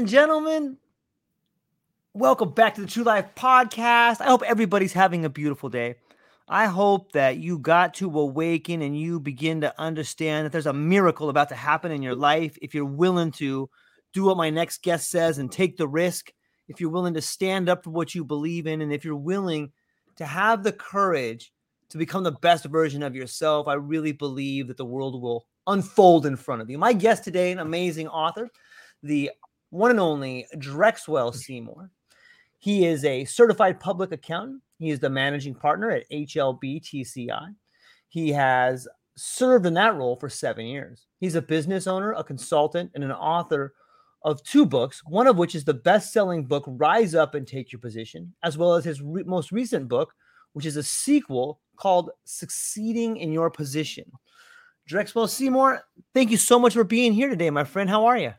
And gentlemen, welcome back to the True Life Podcast. I hope everybody's having a beautiful day. I hope that you got to awaken and you begin to understand that there's a miracle about to happen in your life if you're willing to do what my next guest says and take the risk, if you're willing to stand up for what you believe in, and if you're willing to have the courage to become the best version of yourself, I really believe that the world will unfold in front of you. My guest today, an amazing author the one and only Drexwell mm. Seymour. He is a certified public accountant. He is the managing partner at HLB TCI. He has served in that role for seven years. He's a business owner, a consultant, and an author of two books, one of which is the best selling book, Rise Up and Take Your Position, as well as his re- most recent book, which is a sequel called Succeeding in Your Position. Drexwell Seymour, thank you so much for being here today, my friend. How are you?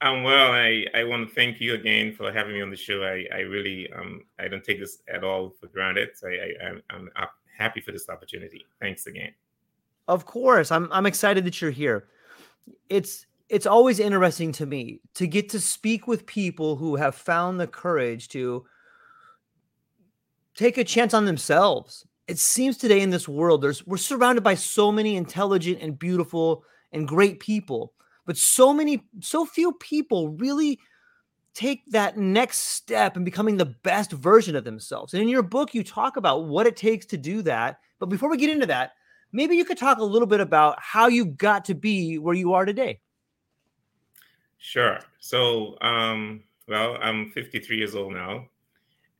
I'm well. I, I want to thank you again for having me on the show. I, I really um I don't take this at all for granted. So I, I I'm, I'm happy for this opportunity. Thanks again. Of course, I'm I'm excited that you're here. It's it's always interesting to me to get to speak with people who have found the courage to take a chance on themselves. It seems today in this world there's we're surrounded by so many intelligent and beautiful and great people but so many so few people really take that next step in becoming the best version of themselves. And in your book you talk about what it takes to do that. But before we get into that maybe you could talk a little bit about how you got to be where you are today. Sure. So um well i'm 53 years old now.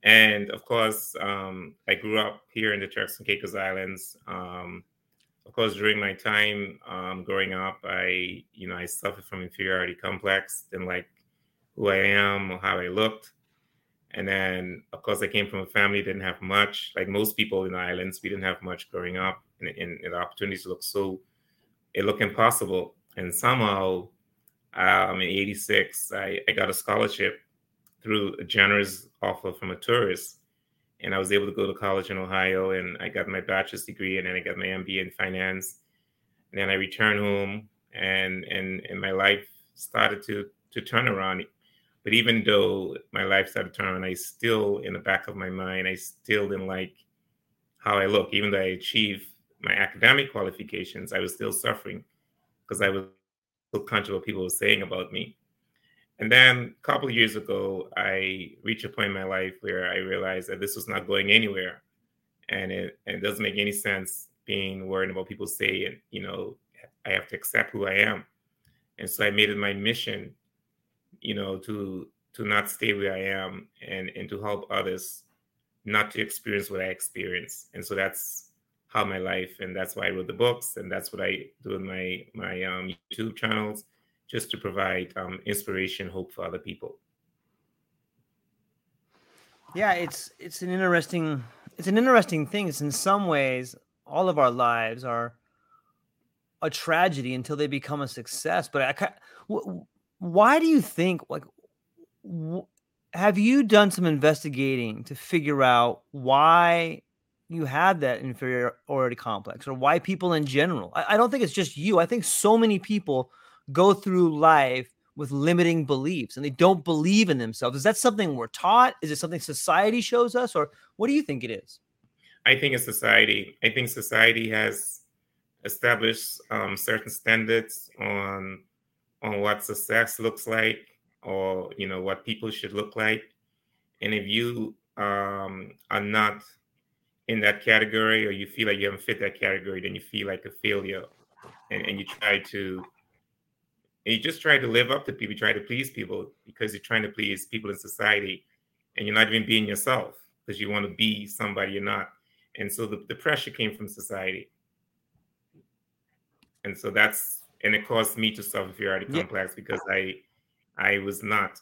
And of course um, i grew up here in the turks and caicos islands. Um, of course, during my time um, growing up, I, you know, I suffered from inferiority complex, didn't like who I am or how I looked. And then, of course, I came from a family didn't have much. Like most people in the islands, we didn't have much growing up, and, and, and the opportunities looked so, it looked impossible. And somehow, um, in '86, I, I got a scholarship through a generous offer from a tourist and I was able to go to college in Ohio and I got my bachelor's degree and then I got my MBA in finance. And then I returned home and and and my life started to to turn around. But even though my life started to turn around, I still in the back of my mind, I still didn't like how I look. Even though I achieved my academic qualifications, I was still suffering because I was so conscious of what people were saying about me. And then a couple of years ago, I reached a point in my life where I realized that this was not going anywhere. And it, and it doesn't make any sense being worried about people saying, you know, I have to accept who I am. And so I made it my mission, you know, to to not stay where I am and and to help others not to experience what I experienced. And so that's how my life and that's why I wrote the books and that's what I do in my my um, YouTube channels just to provide um, inspiration, hope for other people. Yeah, it's it's an interesting it's an interesting thing. It's in some ways all of our lives are a tragedy until they become a success. But I, why do you think like have you done some investigating to figure out why you had that inferiority complex or why people in general I, I, don't think it's just you i think so many people go through life with limiting beliefs and they don't believe in themselves. Is that something we're taught? Is it something society shows us or what do you think it is? I think it's society. I think society has established um, certain standards on on what success looks like or you know what people should look like. And if you um, are not in that category or you feel like you haven't fit that category then you feel like a failure and, and you try to and you just try to live up to people you try to please people because you're trying to please people in society and you're not even being yourself because you want to be somebody you're not and so the, the pressure came from society and so that's and it caused me to suffer inferiority yeah. complex because i I was not.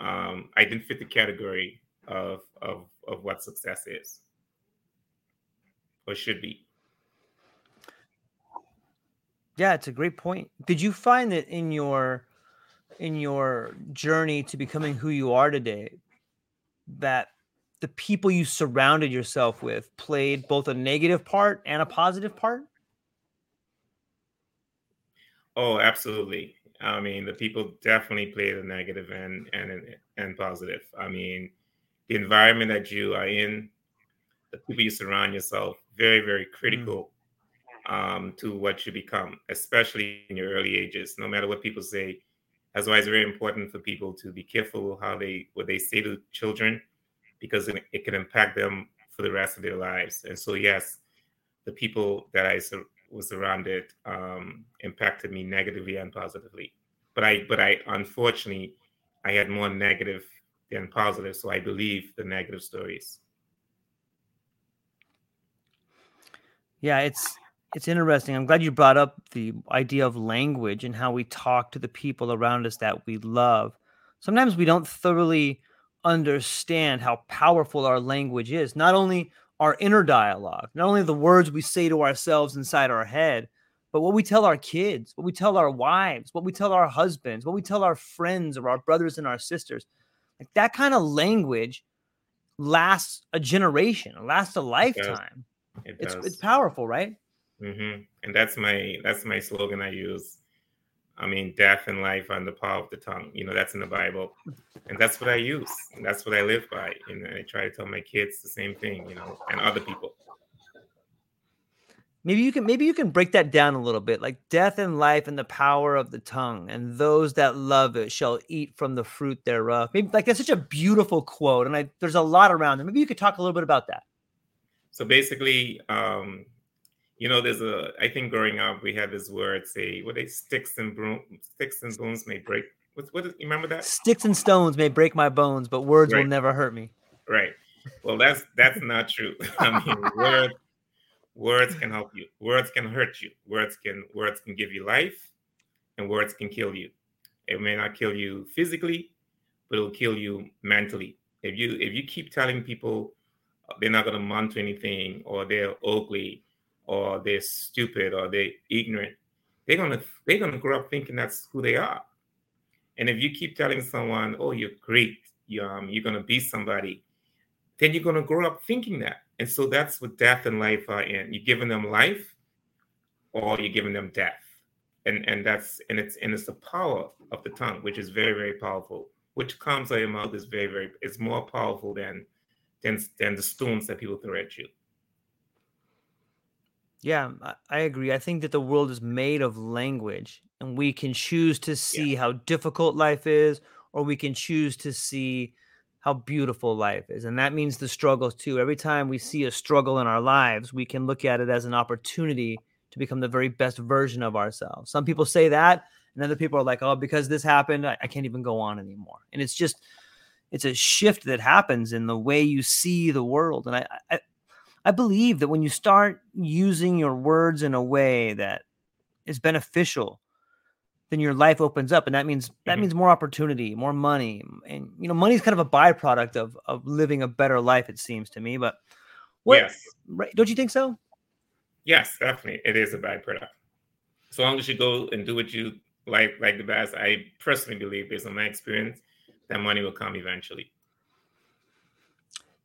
Um, I didn't fit the category of of of what success is or should be. Yeah, it's a great point. Did you find that in your in your journey to becoming who you are today that the people you surrounded yourself with played both a negative part and a positive part? Oh, absolutely. I mean, the people definitely played the negative and and and positive. I mean, the environment that you are in, the people you surround yourself, very very mm. critical mm. Um, to what you become, especially in your early ages. No matter what people say, that's why it's very important for people to be careful how they what they say to children, because it, can impact them for the rest of their lives. And so, yes, the people that I was surrounded um, impacted me negatively and positively. But I, but I, unfortunately, I had more negative than positive, so I believe the negative stories. Yeah, it's it's interesting. I'm glad you brought up the idea of language and how we talk to the people around us that we love. Sometimes we don't thoroughly understand how powerful our language is. Not only our inner dialogue, not only the words we say to ourselves inside our head, but what we tell our kids, what we tell our wives, what we tell our husbands, what we tell our friends or our brothers and our sisters, like that kind of language lasts a generation, lasts a lifetime. It it's it's powerful, right? Mm-hmm. And that's my that's my slogan I use. I mean, death and life on the power of the tongue. You know, that's in the Bible, and that's what I use. And that's what I live by. And I try to tell my kids the same thing. You know, and other people. Maybe you can maybe you can break that down a little bit, like death and life and the power of the tongue, and those that love it shall eat from the fruit thereof. Maybe like that's such a beautiful quote, and I, there's a lot around it. Maybe you could talk a little bit about that. So basically, um, you know, there's a. I think growing up, we had this word say, "What they sticks and broom, sticks and bones may break." What what? Is, you remember that? Sticks and stones may break my bones, but words right. will never hurt me. Right. Well, that's that's not true. I mean, words words can help you words can hurt you words can words can give you life and words can kill you it may not kill you physically but it'll kill you mentally if you if you keep telling people uh, they're not going to amount to anything or they're ugly or they're stupid or they're ignorant they're to they're to grow up thinking that's who they are and if you keep telling someone oh you're great you, um, you're to be somebody then you're to grow up thinking that and so that's what death and life are in. You're giving them life or you're giving them death. And and that's and it's and it's the power of the tongue, which is very, very powerful. Which comes out of your mouth is very, very it's more powerful than than than the stones that people throw at you. Yeah, I agree. I think that the world is made of language, and we can choose to see yeah. how difficult life is, or we can choose to see how beautiful life is. And that means the struggles too. Every time we see a struggle in our lives, we can look at it as an opportunity to become the very best version of ourselves. Some people say that, and other people are like, oh, because this happened, I, I can't even go on anymore. And it's just, it's a shift that happens in the way you see the world. And I, I, I believe that when you start using your words in a way that is beneficial then your life opens up and that means that mm-hmm. means more opportunity more money and you know money is kind of a byproduct of of living a better life it seems to me but what yes. right, don't you think so yes definitely it is a byproduct as long as you go and do what you like like the best i personally believe based on my experience that money will come eventually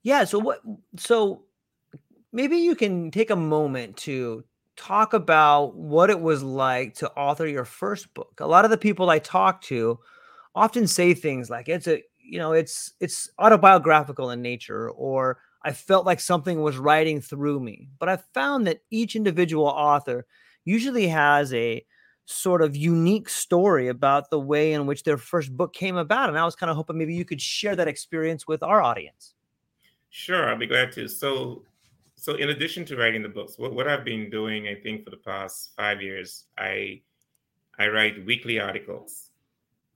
yeah so what so maybe you can take a moment to talk about what it was like to author your first book. A lot of the people I talk to often say things like it's a you know it's it's autobiographical in nature or I felt like something was writing through me. But I found that each individual author usually has a sort of unique story about the way in which their first book came about and I was kind of hoping maybe you could share that experience with our audience. Sure, I'll be glad to. So so in addition to writing the books, what, what I've been doing, I think, for the past five years, I I write weekly articles.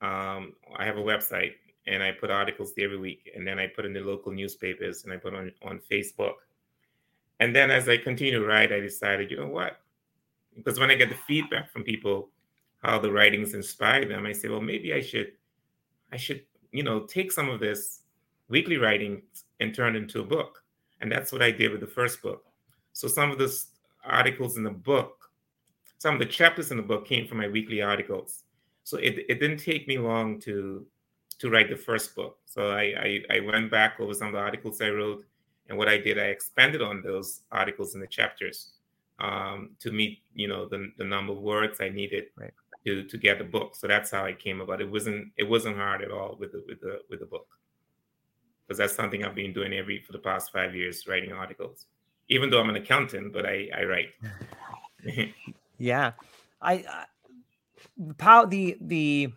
Um, I have a website and I put articles there every week, and then I put in the local newspapers and I put on on Facebook. And then as I continue to write, I decided, you know what? Because when I get the feedback from people, how the writings inspire them, I say, well, maybe I should, I should, you know, take some of this weekly writing and turn it into a book. And that's what I did with the first book. So some of the articles in the book, some of the chapters in the book came from my weekly articles. So it, it didn't take me long to to write the first book. So I, I, I went back over some of the articles I wrote, and what I did, I expanded on those articles in the chapters um, to meet, you know, the, the number of words I needed right. to to get the book. So that's how I came about. It wasn't it wasn't hard at all with the with the with the book because that's something I've been doing every for the past five years, writing articles. Even though I'm an accountant, but I I write. yeah, I, I the the the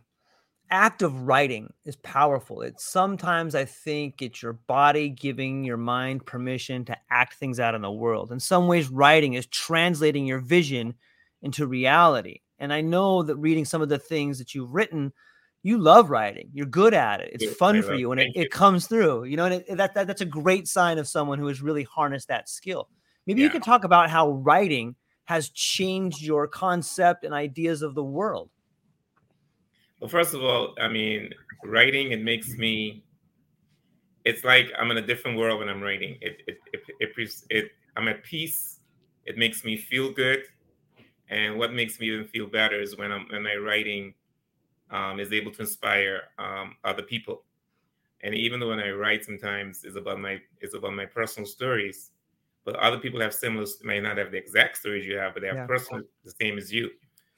act of writing is powerful. It's sometimes I think it's your body giving your mind permission to act things out in the world. In some ways, writing is translating your vision into reality. And I know that reading some of the things that you've written you love writing. You're good at it. It's fun for you, and it, it comes through. You know, and it, that, that that's a great sign of someone who has really harnessed that skill. Maybe yeah. you could talk about how writing has changed your concept and ideas of the world. Well, first of all, I mean, writing it makes me. It's like I'm in a different world when I'm writing. It it it, it, it I'm at peace. It makes me feel good, and what makes me even feel better is when I'm when I'm writing um, is able to inspire um, other people. And even though when I write, sometimes it's about my it's about my personal stories, but other people have similar may not have the exact stories you have, but they have yeah. personal the same as you.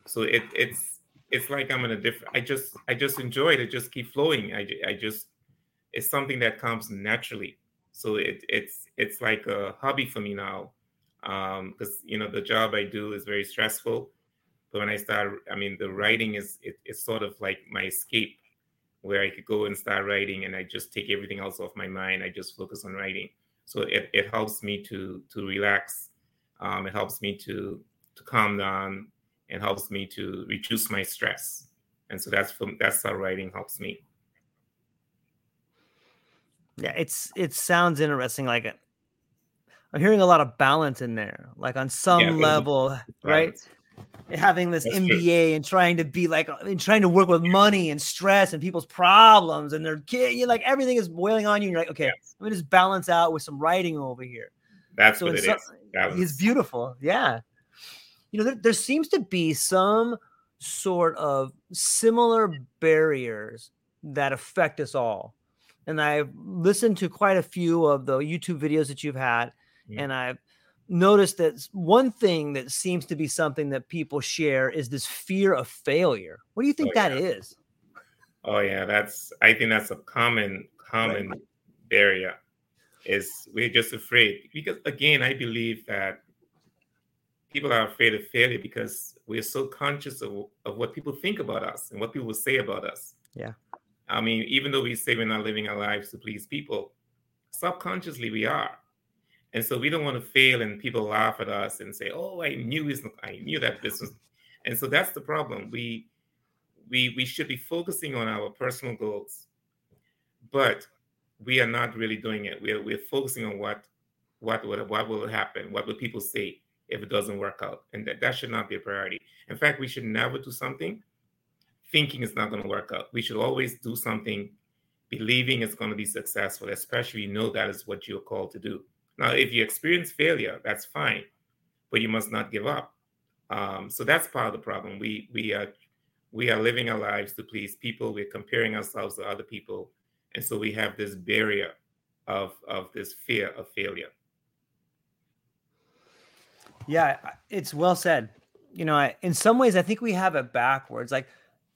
So it it's it's like I'm in a different. I just I just enjoy it. It just keep flowing. I I just it's something that comes naturally. So it it's it's like a hobby for me now, because um, you know the job I do is very stressful but when I start, I mean, the writing is it, it's sort of like my escape, where I could go and start writing, and I just take everything else off my mind. I just focus on writing. So it, it helps me to to relax. Um, it helps me to to calm down and helps me to reduce my stress. And so that's from that's how writing helps me. Yeah, it's it sounds interesting. Like I'm hearing a lot of balance in there. Like on some yeah, level, right? Having this That's MBA true. and trying to be like and trying to work with money and stress and people's problems and their kid, you like everything is boiling on you. And you're like, okay, yes. let me just balance out with some writing over here. That's so what it so, is. It's beautiful. Yeah. You know, there, there seems to be some sort of similar barriers that affect us all. And I've listened to quite a few of the YouTube videos that you've had, mm-hmm. and I've noticed that one thing that seems to be something that people share is this fear of failure. What do you think oh, that yeah. is? Oh yeah, that's I think that's a common common right. barrier. Is we're just afraid because again, I believe that people are afraid of failure because we're so conscious of, of what people think about us and what people say about us. Yeah. I mean, even though we say we're not living our lives to please people, subconsciously we are. And so we don't want to fail and people laugh at us and say, "Oh, I knew this. I knew that this was." And so that's the problem. We we we should be focusing on our personal goals, but we are not really doing it. We're we're focusing on what what what what will happen, what will people say if it doesn't work out, and that that should not be a priority. In fact, we should never do something thinking it's not going to work out. We should always do something believing it's going to be successful, especially you know that is what you're called to do. Now, if you experience failure, that's fine, but you must not give up. Um, so that's part of the problem. We we are we are living our lives to please people. We're comparing ourselves to other people, and so we have this barrier of of this fear of failure. Yeah, it's well said. You know, I, in some ways, I think we have it backwards. Like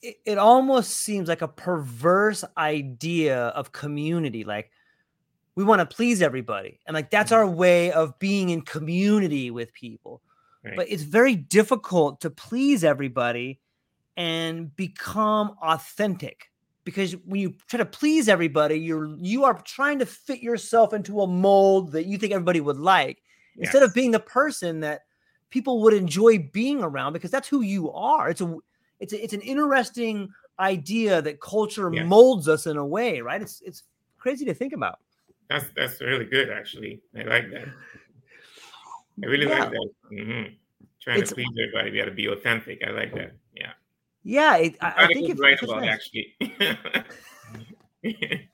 it, it almost seems like a perverse idea of community. Like we want to please everybody, and like that's mm-hmm. our way of being in community with people. Right. But it's very difficult to please everybody and become authentic because when you try to please everybody you're you are trying to fit yourself into a mold that you think everybody would like yes. instead of being the person that people would enjoy being around because that's who you are it's a it's a, it's an interesting idea that culture yes. molds us in a way right it's it's crazy to think about that's that's really good actually i like that i really yeah. like that mm-hmm. trying it's, to please everybody we got to be authentic i like that yeah yeah, it, I, I, think it's right about nice. actually.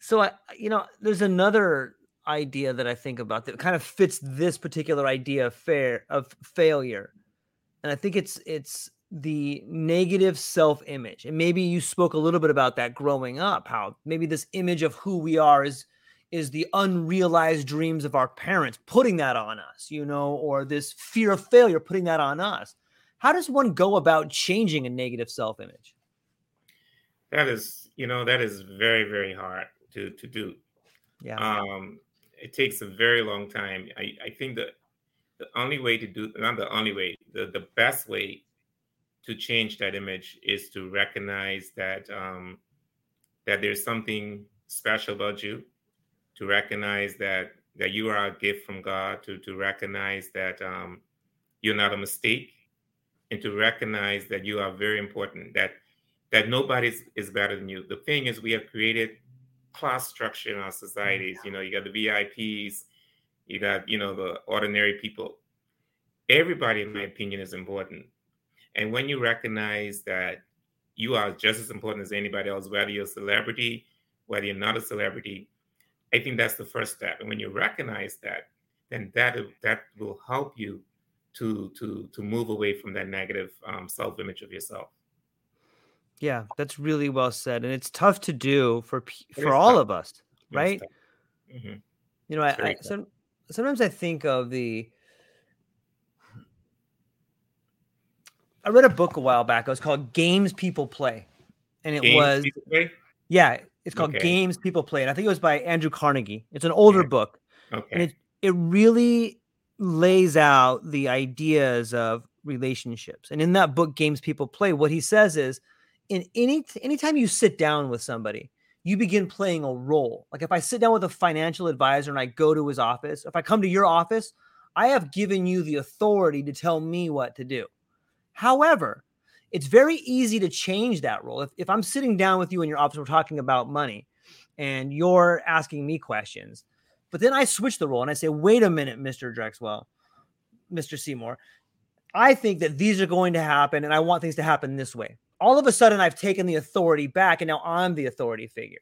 so I, you know, there's another idea that I think about that kind of fits this particular idea of fair of failure, and I think it's it's the negative self-image. And maybe you spoke a little bit about that growing up, how maybe this image of who we are is is the unrealized dreams of our parents putting that on us, you know, or this fear of failure putting that on us. How does one go about changing a negative self image? That is, you know, that is very, very hard to, to do. Yeah. Um, it takes a very long time. I, I think that the only way to do, not the only way, the, the best way to change that image is to recognize that um, that there's something special about you to recognize that that you are a gift from God, to to recognize that um, you're not a mistake, and to recognize that you are very important. That that nobody is better than you. The thing is, we have created class structure in our societies. You know, you got the VIPs, you got you know the ordinary people. Everybody, in my opinion, is important. And when you recognize that you are just as important as anybody else, whether you're a celebrity, whether you're not a celebrity, I think that's the first step. And when you recognize that, then that that will help you to to to move away from that negative um, self image of yourself. Yeah, that's really well said, and it's tough to do for for all tough. of us, right? Mm-hmm. You know, I, I some, sometimes I think of the. I read a book a while back. It was called "Games People Play," and it Games was yeah, it's called okay. Games People Play. And I think it was by Andrew Carnegie. It's an older okay. book. Okay. And it, it really lays out the ideas of relationships. And in that book, Games People Play, what he says is in any anytime you sit down with somebody, you begin playing a role. Like if I sit down with a financial advisor and I go to his office, if I come to your office, I have given you the authority to tell me what to do. However, it's very easy to change that role. If, if I'm sitting down with you in your office, we're talking about money and you're asking me questions, but then I switch the role and I say, wait a minute, Mr. Drexwell, Mr. Seymour, I think that these are going to happen and I want things to happen this way. All of a sudden, I've taken the authority back and now I'm the authority figure.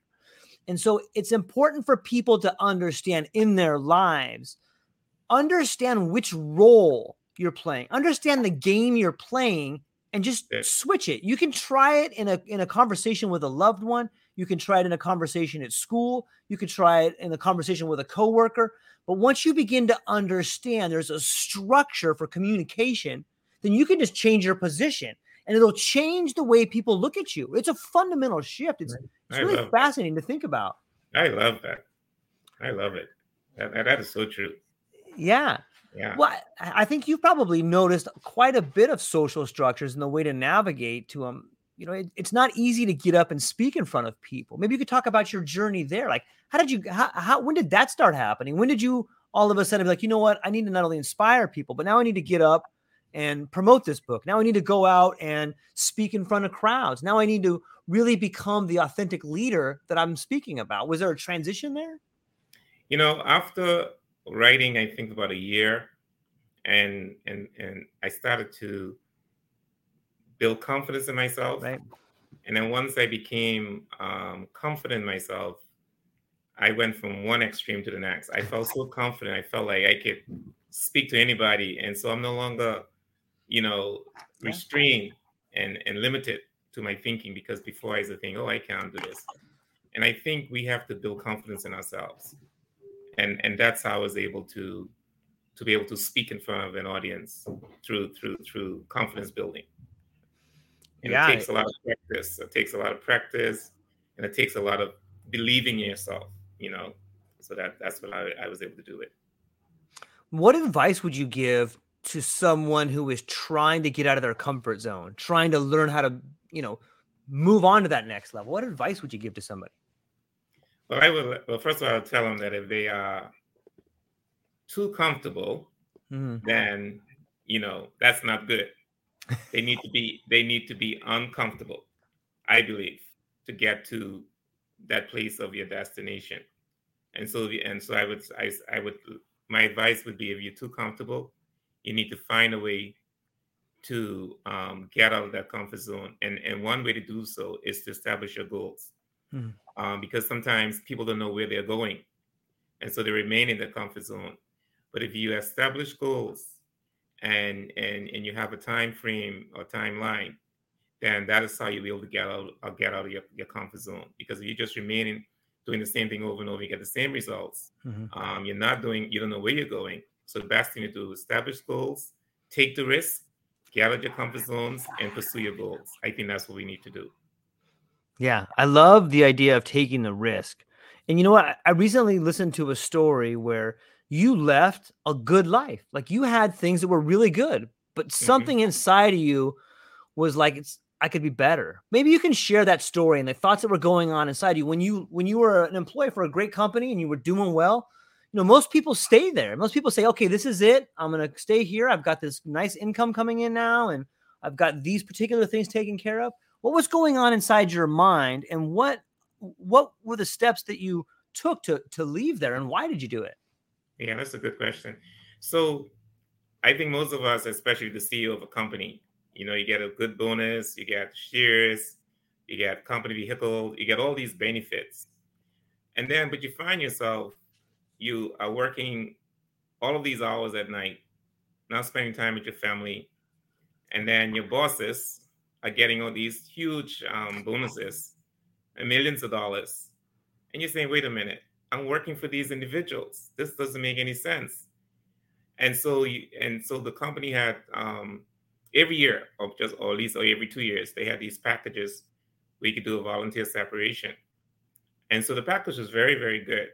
And so it's important for people to understand in their lives, understand which role you're playing, understand the game you're playing and just yeah. switch it. You can try it in a in a conversation with a loved one. You can try it in a conversation at school. You can try it in a conversation with a coworker. But once you begin to understand there's a structure for communication, then you can just change your position and it'll change the way people look at you. It's a fundamental shift. It's, it's really fascinating that. to think about. I love that. I love it. that, that is so true. Yeah. Yeah. Well, I think you've probably noticed quite a bit of social structures and the way to navigate to them. You know, it, it's not easy to get up and speak in front of people. Maybe you could talk about your journey there. Like, how did you, how, how when did that start happening? When did you all of a sudden be like, you know what? I need to not only inspire people, but now I need to get up and promote this book. Now I need to go out and speak in front of crowds. Now I need to really become the authentic leader that I'm speaking about. Was there a transition there? You know, after writing, I think about a year, and and and I started to build confidence in myself. Right. And then once I became um, confident in myself, I went from one extreme to the next. I felt so confident. I felt like I could speak to anybody. And so I'm no longer, you know, restrained and, and limited to my thinking because before I used to think, oh, I can't do this. And I think we have to build confidence in ourselves. And and that's how I was able to to be able to speak in front of an audience through through through confidence building. And yeah. it takes a lot of practice. It takes a lot of practice and it takes a lot of believing in yourself, you know. So that that's what I, I was able to do it. What advice would you give to someone who is trying to get out of their comfort zone, trying to learn how to, you know, move on to that next level? What advice would you give to somebody? Well, I would. Well, first of all, I would tell them that if they are too comfortable, mm-hmm. then you know that's not good. they need to be. They need to be uncomfortable. I believe to get to that place of your destination. And so, and so, I would. I, I would my advice would be if you're too comfortable, you need to find a way to um, get out of that comfort zone. And, and one way to do so is to establish your goals. Mm. Um, because sometimes people don't know where they're going. And so they remain in the comfort zone. But if you establish goals and and and you have a time frame or timeline, then that is how you'll be able to get out, uh, get out of your, your comfort zone. Because if you just remain in doing the same thing over and over, you get the same results. Mm-hmm. Um, you're not doing, you don't know where you're going. So the best thing to do is establish goals, take the risk, get out of your comfort zones, and pursue your goals. I think that's what we need to do. Yeah, I love the idea of taking the risk. And you know what? I recently listened to a story where you left a good life. Like you had things that were really good, but mm-hmm. something mm-hmm. inside of you was like it's I could be better. Maybe you can share that story and the thoughts that were going on inside you when you when you were an employee for a great company and you were doing well. You know, most people stay there. Most people say, "Okay, this is it. I'm going to stay here. I've got this nice income coming in now and I've got these particular things taken care of." What was going on inside your mind and what what were the steps that you took to to leave there and why did you do it? Yeah, that's a good question. So, I think most of us, especially the CEO of a company, you know, you get a good bonus, you get shares, you get company vehicle, you get all these benefits. And then, but you find yourself, you are working all of these hours at night, not spending time with your family. And then your bosses are getting all these huge um, bonuses and millions of dollars. And you're saying, wait a minute, I'm working for these individuals. This doesn't make any sense. And so, you, and so the company had um, every year, or just or at least or every two years, they had these packages where you could do a volunteer separation. And so the package was very, very good.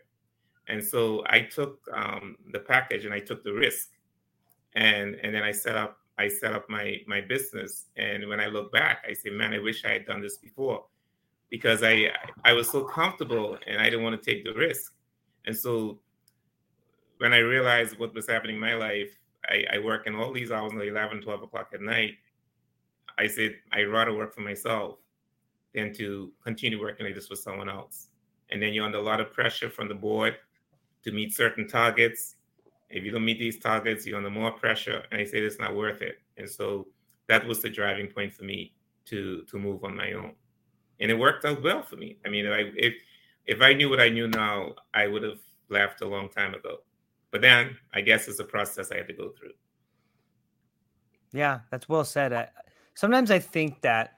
And so I took um, the package and I took the risk, and and then I set up I set up my my business. And when I look back, I say, man, I wish I had done this before, because I I was so comfortable and I didn't want to take the risk. And so when I realized what was happening in my life, I, I work in all these hours until 11, 12 o'clock at night. I said, I'd rather work for myself than to continue working like this for someone else. And then you're under a lot of pressure from the board to meet certain targets. If you don't meet these targets, you're under more pressure. And I say it's not worth it. And so that was the driving point for me to to move on my own. And it worked out well for me. I mean, if if, if I knew what I knew now, I would have left a long time ago. But then I guess it's a process I had to go through. Yeah, that's well said. I, sometimes I think that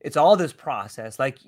it's all this process. Like,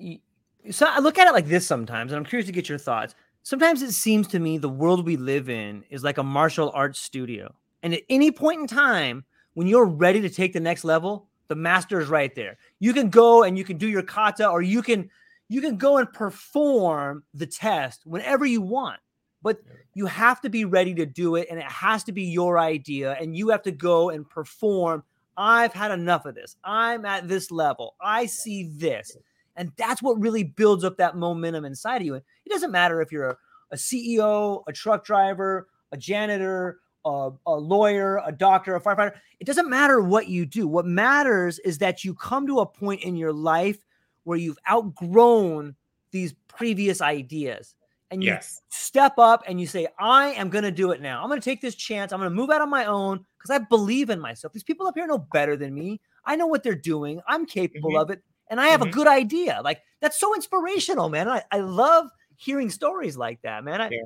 so I look at it like this sometimes, and I'm curious to get your thoughts. Sometimes it seems to me the world we live in is like a martial arts studio. And at any point in time, when you're ready to take the next level, the master is right there. You can go and you can do your kata, or you can you can go and perform the test whenever you want. But you have to be ready to do it and it has to be your idea and you have to go and perform i've had enough of this. I'm at this level. I see this and that's what really builds up that momentum inside of you and it doesn't matter if you're a, a ceo a truck driver a janitor a, a lawyer a doctor a firefighter it doesn't matter what you do what matters is that you come to a point in your life where you've outgrown these previous ideas and you yes. step up and you say, I am going to do it now. I'm going to take this chance. I'm going to move out on my own because I believe in myself. These people up here know better than me. I know what they're doing. I'm capable mm-hmm. of it, and I have mm-hmm. a good idea. Like that's so inspirational, man. I, I love hearing stories like that, man. I, yeah.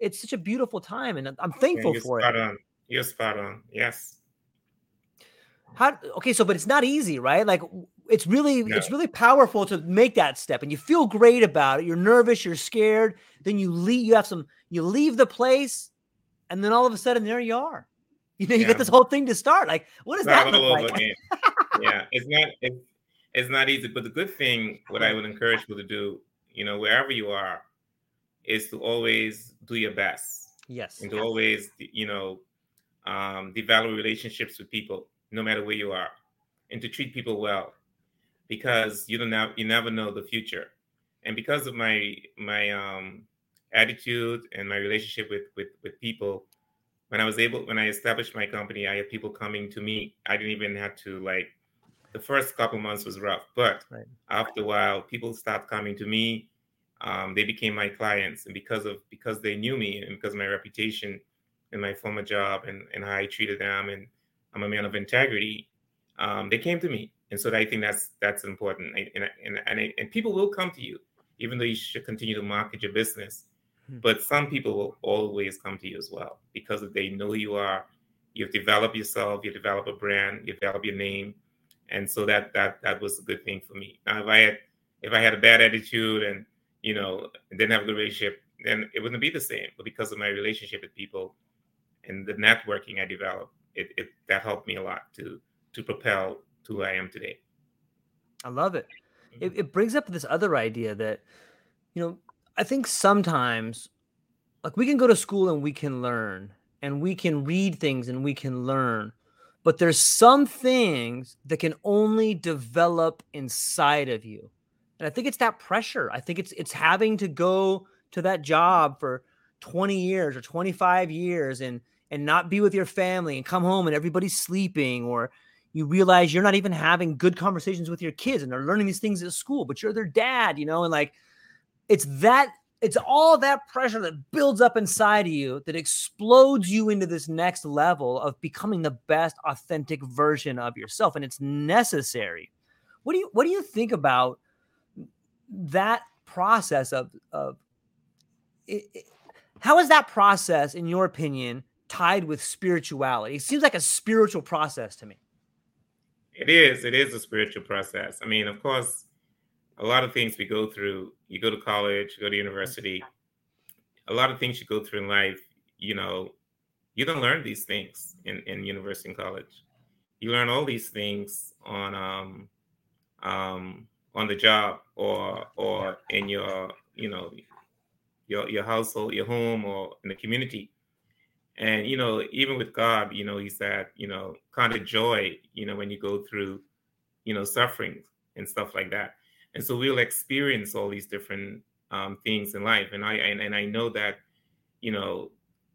It's such a beautiful time, and I'm thankful yeah, for it. On. You're spot on. Yes. How okay, so but it's not easy, right? Like it's really no. it's really powerful to make that step and you feel great about it. You're nervous, you're scared, then you leave you have some you leave the place and then all of a sudden there you are. You know, you yeah. get this whole thing to start. Like, what does that look like? yeah, it's not it's, it's not easy. But the good thing, what I would encourage people to do, you know, wherever you are, is to always do your best. Yes. And to always, you know, um, develop relationships with people, no matter where you are, and to treat people well, because you don't know, you never know the future. And because of my my um, attitude and my relationship with with with people, when I was able, when I established my company, I had people coming to me. I didn't even have to like. The first couple months was rough, but right. after a while, people stopped coming to me. Um, they became my clients, and because of because they knew me and because of my reputation and my former job and, and how I treated them, and I'm a man of integrity, um, they came to me, and so I think that's that's important. And and and, and people will come to you, even though you should continue to market your business. Hmm. But some people will always come to you as well because they know you are. You've developed yourself. You develop a brand. You develop your name, and so that that that was a good thing for me. Now, if I had if I had a bad attitude and you know didn't have a good relationship, then it wouldn't be the same. But because of my relationship with people and the networking I developed, it, it that helped me a lot to to propel to who I am today. I love it. It, mm-hmm. it brings up this other idea that you know I think sometimes, like, we can go to school and we can learn and we can read things and we can learn, but there's some things that can only develop inside of you. And I think it's that pressure. I think it's it's having to go to that job for 20 years or 25 years and and not be with your family and come home and everybody's sleeping or you realize you're not even having good conversations with your kids and they're learning these things at school but you're their dad you know and like it's that it's all that pressure that builds up inside of you that explodes you into this next level of becoming the best authentic version of yourself and it's necessary. What do you what do you think about that process of of it, it, how is that process in your opinion tied with spirituality? It seems like a spiritual process to me. It is it is a spiritual process. I mean of course a lot of things we go through. You go to college, you go to university. A lot of things you go through in life, you know, you don't learn these things in, in university and college. You learn all these things on um, um, on the job or or in your you know your your household, your home, or in the community. And you know, even with God, you know, He said, you know, kind of joy, you know, when you go through, you know, suffering and stuff like that and so we'll experience all these different um, things in life. And i and, and i know that you know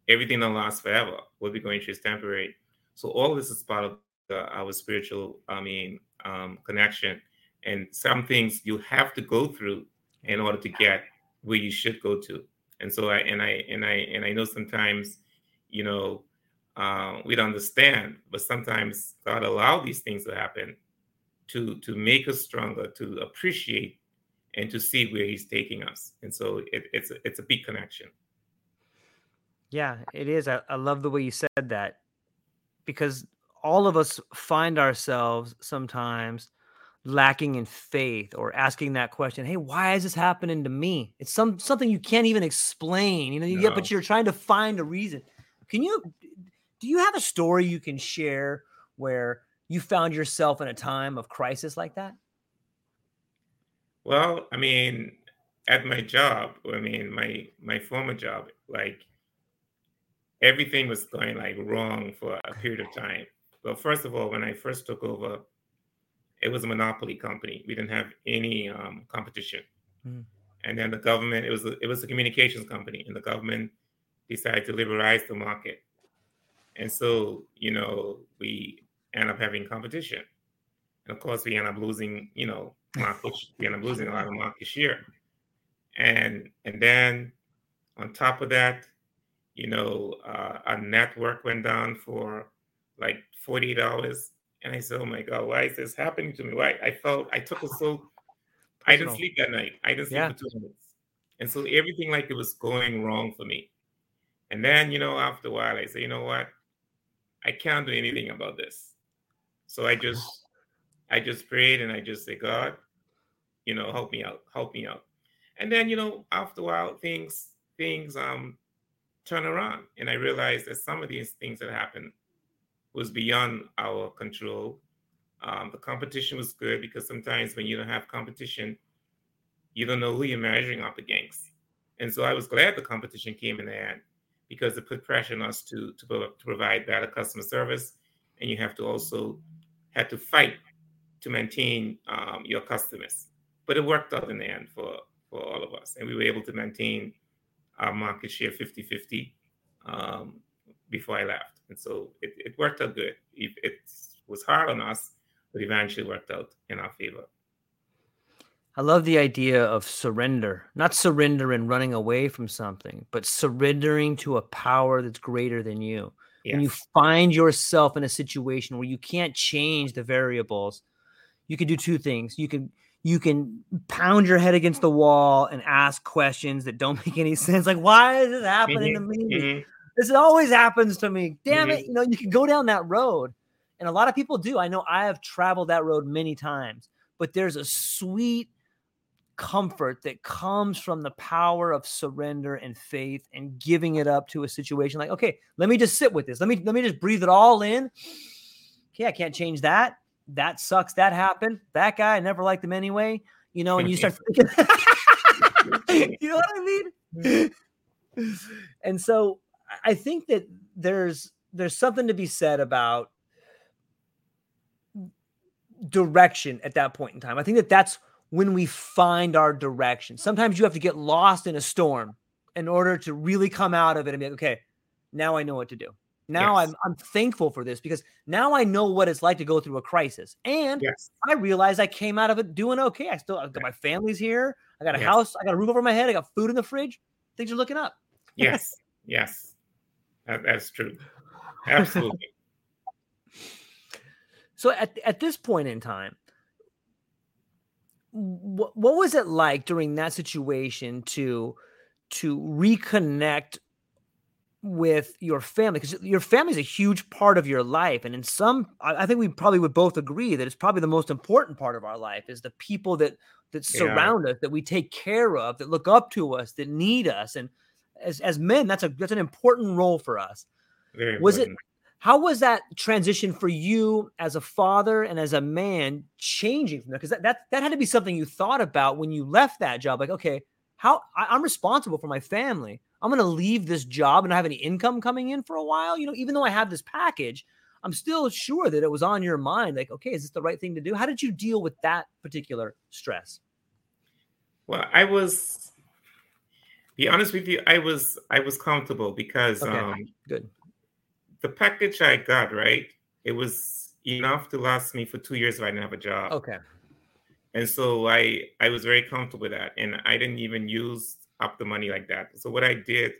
everything that lasts forever what we're going through is temporary. So all this is part of the, our spiritual i mean um, connection. And some things you have to go through in order to get where you should go to. And so i and i and i and i know sometimes you know uh, we don't understand but sometimes god allow these things to happen to to make us stronger, to appreciate and to see where he's taking us. And so it, it's a, it's a big connection. Yeah, it is. I, I love the way you said that because all of us find ourselves sometimes lacking in faith or asking that question hey why is this happening to me it's some something you can't even explain you know you no. get but you're trying to find a reason can you do you have a story you can share where you found yourself in a time of crisis like that? Well, I mean, at my job, I mean, my my former job, like everything was going like wrong for a period of time. Well, first of all, when I first took over, it was a monopoly company. We didn't have any um, competition. Mm. And then the government, it was a, it was a communications company, and the government decided to liberalize the market. And so, you know, we end up having competition. And of course, we end up losing, you know, market, we end up losing a lot of market share. And and then on top of that, you know, uh, our network went down for like forty dollars, And I said, "Oh my God, why is this happening to me? Why?" I felt I took it so. I didn't sleep that night. I didn't sleep yeah. for two minutes, and so everything like it was going wrong for me. And then you know, after a while, I say, "You know what? I can't do anything about this." So I just, I just prayed and I just say, "God, you know, help me out, help me out." And then you know, after a while, things things um turn around, and I realized that some of these things that happened was beyond our control. Um, the competition was good because sometimes when you don't have competition, you don't know who you're measuring up against. And so I was glad the competition came in end because it put pressure on us to, to, to provide better customer service. And you have to also have to fight to maintain um, your customers. But it worked out in the end for, for all of us. And we were able to maintain our market share 50 50 um, before I left. And so it, it worked out good. It, it was hard on us, but eventually worked out in our favor. I love the idea of surrender, not surrender and running away from something, but surrendering to a power that's greater than you. Yes. When you find yourself in a situation where you can't change the variables, you can do two things. You can you can pound your head against the wall and ask questions that don't make any sense. Like, why is this happening mm-hmm. to me? Mm-hmm. This always happens to me. Damn mm-hmm. it. You know, you can go down that road. And a lot of people do. I know I have traveled that road many times, but there's a sweet comfort that comes from the power of surrender and faith and giving it up to a situation like, okay, let me just sit with this. Let me let me just breathe it all in. Okay, I can't change that. That sucks. That happened. That guy, I never liked him anyway. You know, and you start thinking, you know what I mean? and so I think that there's there's something to be said about direction at that point in time. I think that that's when we find our direction. Sometimes you have to get lost in a storm in order to really come out of it and be like, okay, now I know what to do. Now yes. I'm I'm thankful for this because now I know what it's like to go through a crisis. And yes. I realize I came out of it doing okay. I still got my family's here. I got a yes. house, I got a roof over my head, I got food in the fridge. Things are looking up. yes. Yes. That, that's true. Absolutely. so at at this point in time, what what was it like during that situation to to reconnect with your family because your family is a huge part of your life and in some i think we probably would both agree that it's probably the most important part of our life is the people that that surround yeah. us that we take care of that look up to us that need us and as, as men, that's a that's an important role for us. Very was important. How was that transition for you as a father and as a man changing from that? Because that, that that had to be something you thought about when you left that job. Like, okay, how I, am responsible for my family. I'm gonna leave this job and not have any income coming in for a while. You know, even though I have this package, I'm still sure that it was on your mind. Like, okay, is this the right thing to do? How did you deal with that particular stress? Well, I was be honest with you, I was I was comfortable because okay. um, good. The package I got right, it was enough to last me for two years if I didn't have a job. Okay. And so I I was very comfortable with that, and I didn't even use up the money like that. So what I did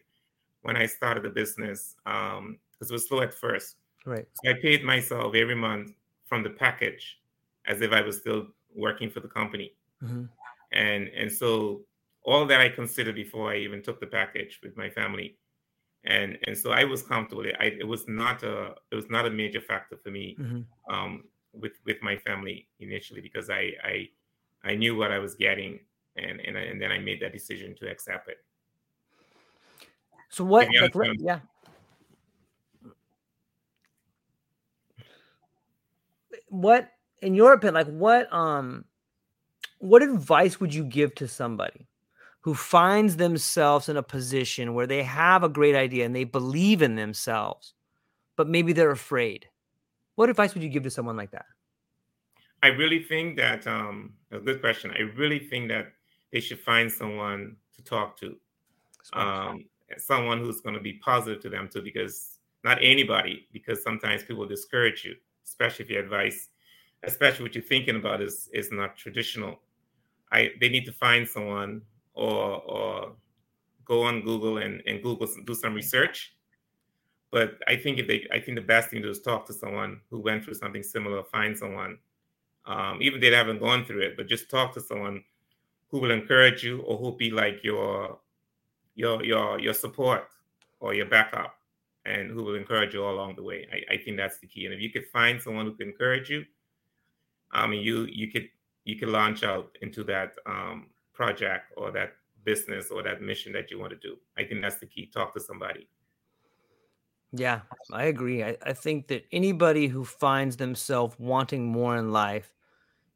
when I started the business, um, because it was slow at first, right? So I paid myself every month from the package as if I was still working for the company, mm-hmm. and and so all that I considered before I even took the package with my family, and and so I was comfortable. I, it was not a it was not a major factor for me mm-hmm. um, with with my family initially because I I I knew what I was getting, and and and then I made that decision to accept it. So what? Like, yeah. What, in your opinion, like what um, what advice would you give to somebody who finds themselves in a position where they have a great idea and they believe in themselves, but maybe they're afraid. What advice would you give to someone like that? I really think that um, a good question. I really think that they should find someone to talk to, um, someone who's going to be positive to them too, because not anybody, because sometimes people discourage you, especially if your advice, especially what you're thinking about is is not traditional. I they need to find someone or or go on Google and, and Google do some research but I think if they, I think the best thing to do is talk to someone who went through something similar. Find someone, um, even if they haven't gone through it, but just talk to someone who will encourage you or who'll be like your, your, your, your support or your backup, and who will encourage you all along the way. I, I think that's the key. And if you could find someone who can encourage you, I mean, you you could you could launch out into that um, project or that business or that mission that you want to do. I think that's the key. Talk to somebody. Yeah, I agree. I, I think that anybody who finds themselves wanting more in life,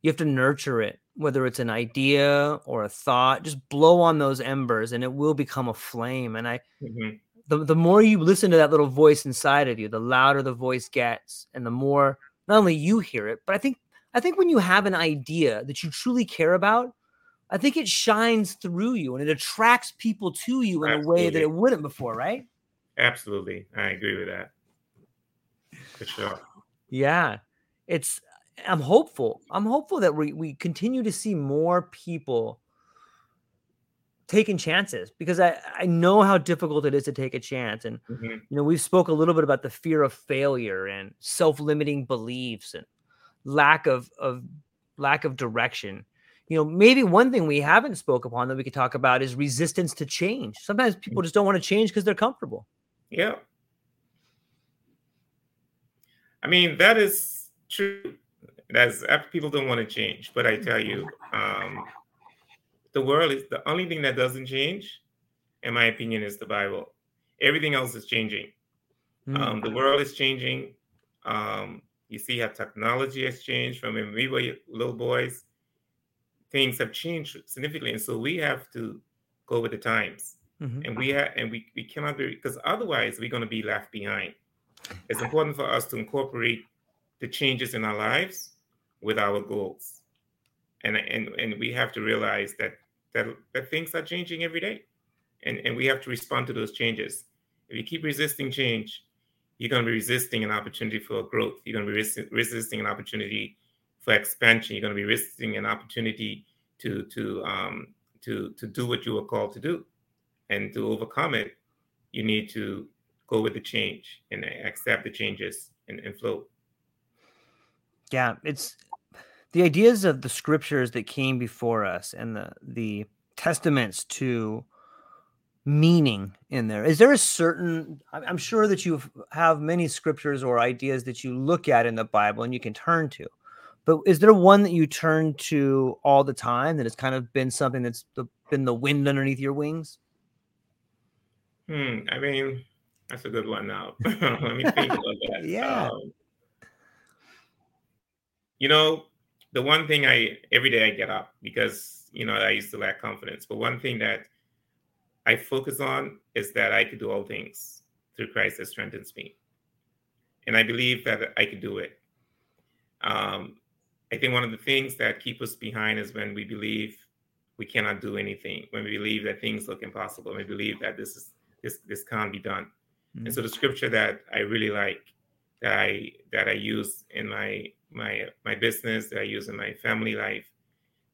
you have to nurture it, whether it's an idea or a thought, just blow on those embers and it will become a flame. And I, mm-hmm. the, the more you listen to that little voice inside of you, the louder the voice gets and the more not only you hear it, but I think, I think when you have an idea that you truly care about, I think it shines through you and it attracts people to you in Absolutely. a way that it wouldn't before, right? Absolutely. I agree with that. For sure. Yeah. It's I'm hopeful. I'm hopeful that we we continue to see more people taking chances because I, I know how difficult it is to take a chance. And mm-hmm. you know, we've spoke a little bit about the fear of failure and self-limiting beliefs and lack of of lack of direction. You know, maybe one thing we haven't spoke upon that we could talk about is resistance to change. Sometimes people mm. just don't want to change because they're comfortable. Yeah. I mean, that is true. That's people don't want to change, but I tell you, um, the world is the only thing that doesn't change, in my opinion, is the Bible. Everything else is changing. Mm. Um, the world is changing. Um, you see how technology has changed from when we were little boys. Things have changed significantly, and so we have to go with the times. Mm-hmm. And we have, and we, we cannot be because otherwise we're going to be left behind. It's important for us to incorporate the changes in our lives with our goals. And and and we have to realize that that, that things are changing every day. And and we have to respond to those changes. If you keep resisting change, you're going to be resisting an opportunity for growth. You're going to be res- resisting an opportunity for expansion. You're going to be risking an opportunity to to um, to to do what you were called to do and to overcome it, you need to go with the change and accept the changes and, and flow. Yeah, it's the ideas of the scriptures that came before us and the the testaments to meaning in there. Is there a certain I'm sure that you have many scriptures or ideas that you look at in the Bible and you can turn to. But is there one that you turn to all the time that has kind of been something that's been the wind underneath your wings? Hmm. I mean, that's a good one. Now, let me think about that. yeah. Um, you know, the one thing I every day I get up because you know I used to lack confidence, but one thing that I focus on is that I could do all things through Christ that strengthens me, and I believe that I could do it. Um, I think one of the things that keep us behind is when we believe we cannot do anything, when we believe that things look impossible, when we believe that this is this this can't be done. Mm-hmm. And so the scripture that I really like that I that I use in my my my business that I use in my family life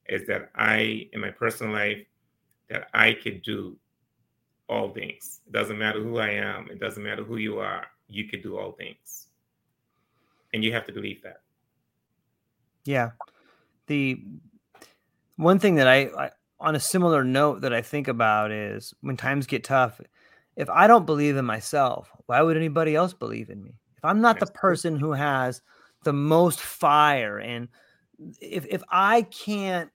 is that I in my personal life that I could do all things. It doesn't matter who I am. It doesn't matter who you are. You could do all things, and you have to believe that. Yeah, the one thing that I, I on a similar note that I think about is when times get tough if I don't believe in myself, why would anybody else believe in me? If I'm not the person who has the most fire and if if I can't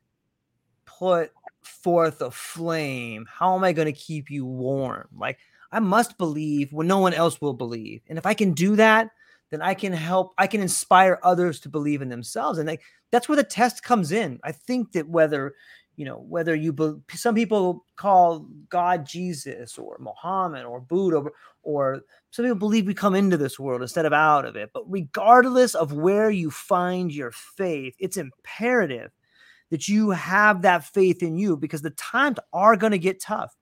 put forth a flame, how am I going to keep you warm? Like I must believe when no one else will believe. And if I can do that, then I can help, I can inspire others to believe in themselves. And like that's where the test comes in. I think that whether you know whether you be, some people call god jesus or muhammad or buddha or, or some people believe we come into this world instead of out of it but regardless of where you find your faith it's imperative that you have that faith in you because the times are going to get tough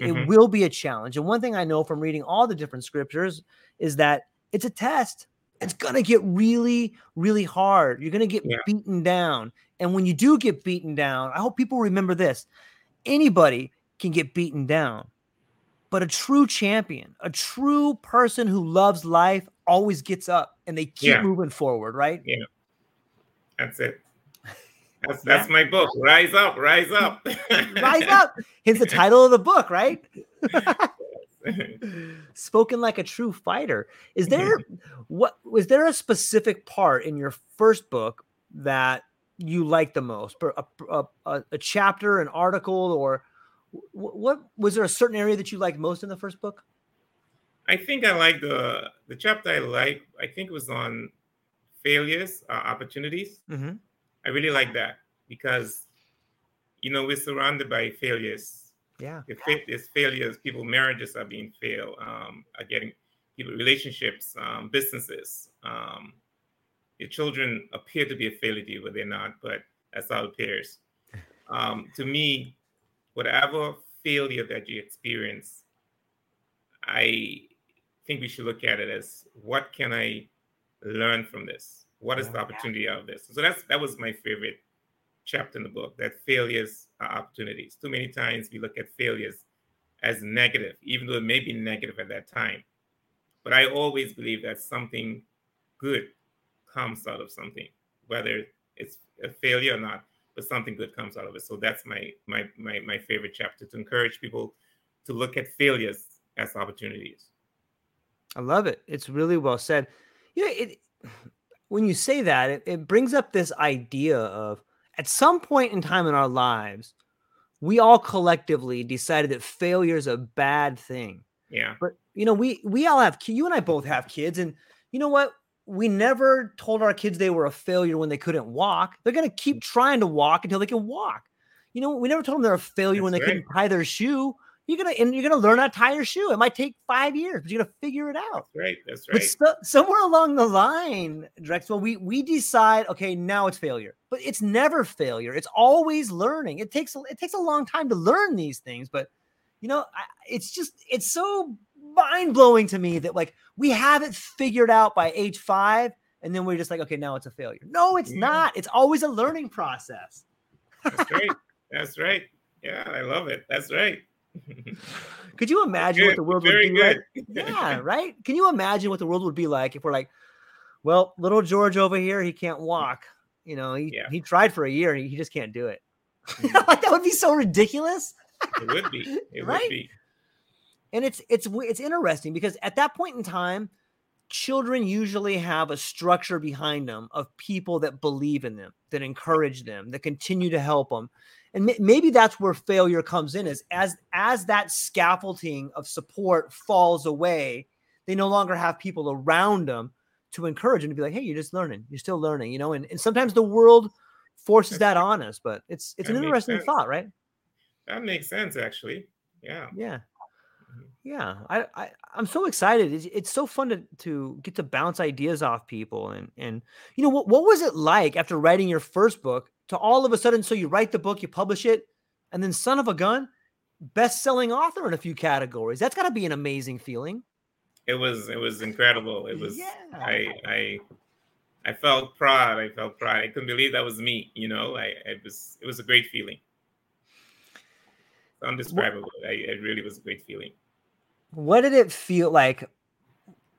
mm-hmm. it will be a challenge and one thing i know from reading all the different scriptures is that it's a test it's going to get really, really hard. You're going to get yeah. beaten down. And when you do get beaten down, I hope people remember this anybody can get beaten down. but a true champion, a true person who loves life always gets up and they keep Yeah. moving forward, right? Yeah. That's it. That's that's my book. Rise up, rise up. Rise up. Here's the title of the book, right? Spoken like a true fighter. Is there what was there a specific part in your first book that you liked the most? A, a, a, a chapter, an article, or wh- what was there a certain area that you liked most in the first book? I think I like the the chapter I like. I think it was on failures, uh, opportunities. Mm-hmm. I really like that because you know we're surrounded by failures. Yeah. It's, there's failures, people marriages are being failed, um, are getting people relationships, um, businesses. Um, your children appear to be a failure to you, but they're not. But that's how it appears. Um, to me, whatever failure that you experience, I think we should look at it as what can I learn from this? What is the opportunity out of this? So that's that was my favorite chapter in the book that failures are opportunities. Too many times we look at failures as negative, even though it may be negative at that time. But I always believe that something good comes out of something, whether it's a failure or not, but something good comes out of it. So that's my my my, my favorite chapter to encourage people to look at failures as opportunities. I love it. It's really well said. You know, it when you say that, it, it brings up this idea of at some point in time in our lives, we all collectively decided that failure is a bad thing. Yeah. But you know, we we all have you and I both have kids, and you know what? We never told our kids they were a failure when they couldn't walk. They're gonna keep mm. trying to walk until they can walk. You know, we never told them they're a failure when they That's couldn't tie their shoe. You're gonna and you're gonna learn how to tie your shoe. It might take five years, but you're gonna figure it out. That's right. That's But right. so, somewhere along the line, Drexwell, we we decide, okay, now it's failure. But it's never failure. It's always learning. It takes a- it takes a long time to learn these things, but you know, I, it's just it's so mind blowing to me that like we have it figured out by age five, and then we're just like, okay, now it's a failure. No, it's Yeah. not. It's always a learning process. That's right. That's right. Yeah, I love it. That's right. Could you imagine what the world would be like? yeah, right? Can you imagine what the world would be like if we're like, well, little George over here, he can't walk. You know, he, Yeah. he tried for a year and he just can't do it. Mhm. like that would be so ridiculous. It would be. It Right? would be. And it's it's it's interesting because at that point in time, children usually have a structure behind them of people that believe in them, that encourage them, that continue to help them. And maybe that's where failure comes in is as as that scaffolding of support falls away, they no longer have people around them to encourage and to be like, hey, you're just learning, you're still learning, you know. And, and sometimes the world forces that on us, but it's it's That an interesting sense. thought, right? That makes sense, actually. Yeah. Yeah. Mhm. Yeah. I, I I'm so excited. It's, it's so fun to to get to bounce ideas off people and and you know what what was it like after writing your first book to all of a sudden so you write the book, you publish it, and then son of a gun, best-selling author in a few categories. That's got to be an amazing feeling. It was it was incredible. It was Yeah. I I I felt proud. I felt proud. I couldn't believe that was me, you know. I it was it was a great feeling. It's undescribable. I, it really was a great feeling. What did it feel like?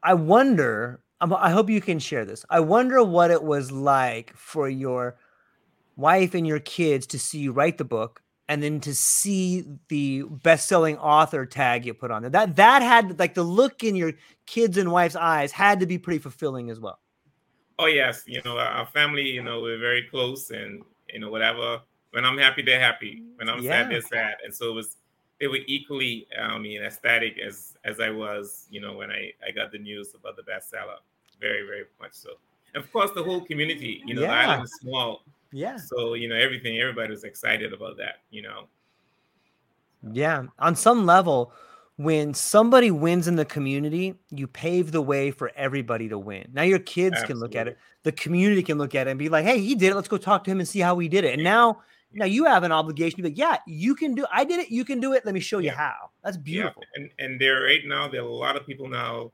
I wonder. I'm- I hope you can share this. I wonder what it was like for your wife and your kids to see you write the book and then to see the best-selling author tag you put on there. That that had like the look in your kids and wife's eyes had to be pretty fulfilling as well. Oh yes, you know our family. You know we're very close, and you know whatever. When I'm happy, they're happy. When I'm Yeah. sad, they're sad. And so it was. They were equally, I mean, ecstatic as as I was. You know when I I got the news about the bestseller. Very very much so. And of course, the whole community. You know, the Yeah. island is small, Yeah. so you know everything. Everybody was excited about that. You know. Yeah. On some level, when somebody wins in the community, you pave the way for everybody to win. Now your kids can look at it, the community can look at it and be like, "Hey, he did it. Let's go talk to him and see how he did it." And now, now you have an obligation to be like, "Yeah, you can do. I did it. You can do it. Let me show you how." That's beautiful. Yeah, and and there right now there are a lot of people now.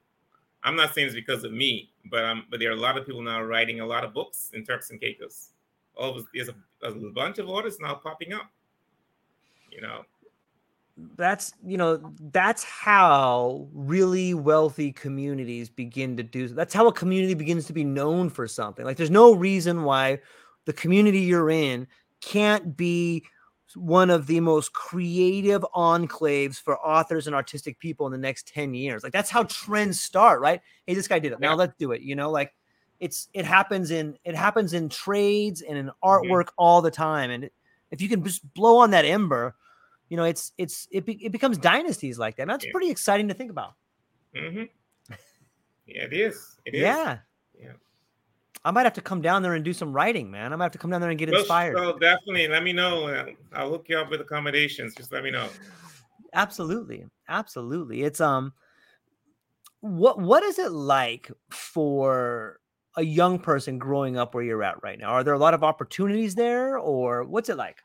I'm not saying it's because of me, but um, but there are a lot of people now writing a lot of books in Turks and Caicos. Oh, All of there's a, a bunch of authors now popping up. You know, that's you know that's how really wealthy communities begin to do that's how a community begins to be known for something. Like there's no reason why the community you're in can't be one of the most creative enclaves for authors and artistic people in the next 10 years. Like that's how trends start right? Hey this guy did it. Now let's do it you know? Like it's it happens in it happens in trades and in mm-hmm. artwork mm-hmm. all the time and if you can just blow on that ember you know, it's it's it, be, it becomes dynasties like that. And that's yeah. pretty exciting to think about. Mm-hmm. Yeah, it is. It is. Yeah. Yeah. I might have to come down there and do some writing, man. I might have to come down there and get well, inspired. So definitely, let me know. I'll hook you up with accommodations. Just let me know. Absolutely, absolutely. It's um, what what is it like for a young person growing up where you're at right now? Are there a lot of opportunities there, or what's it like?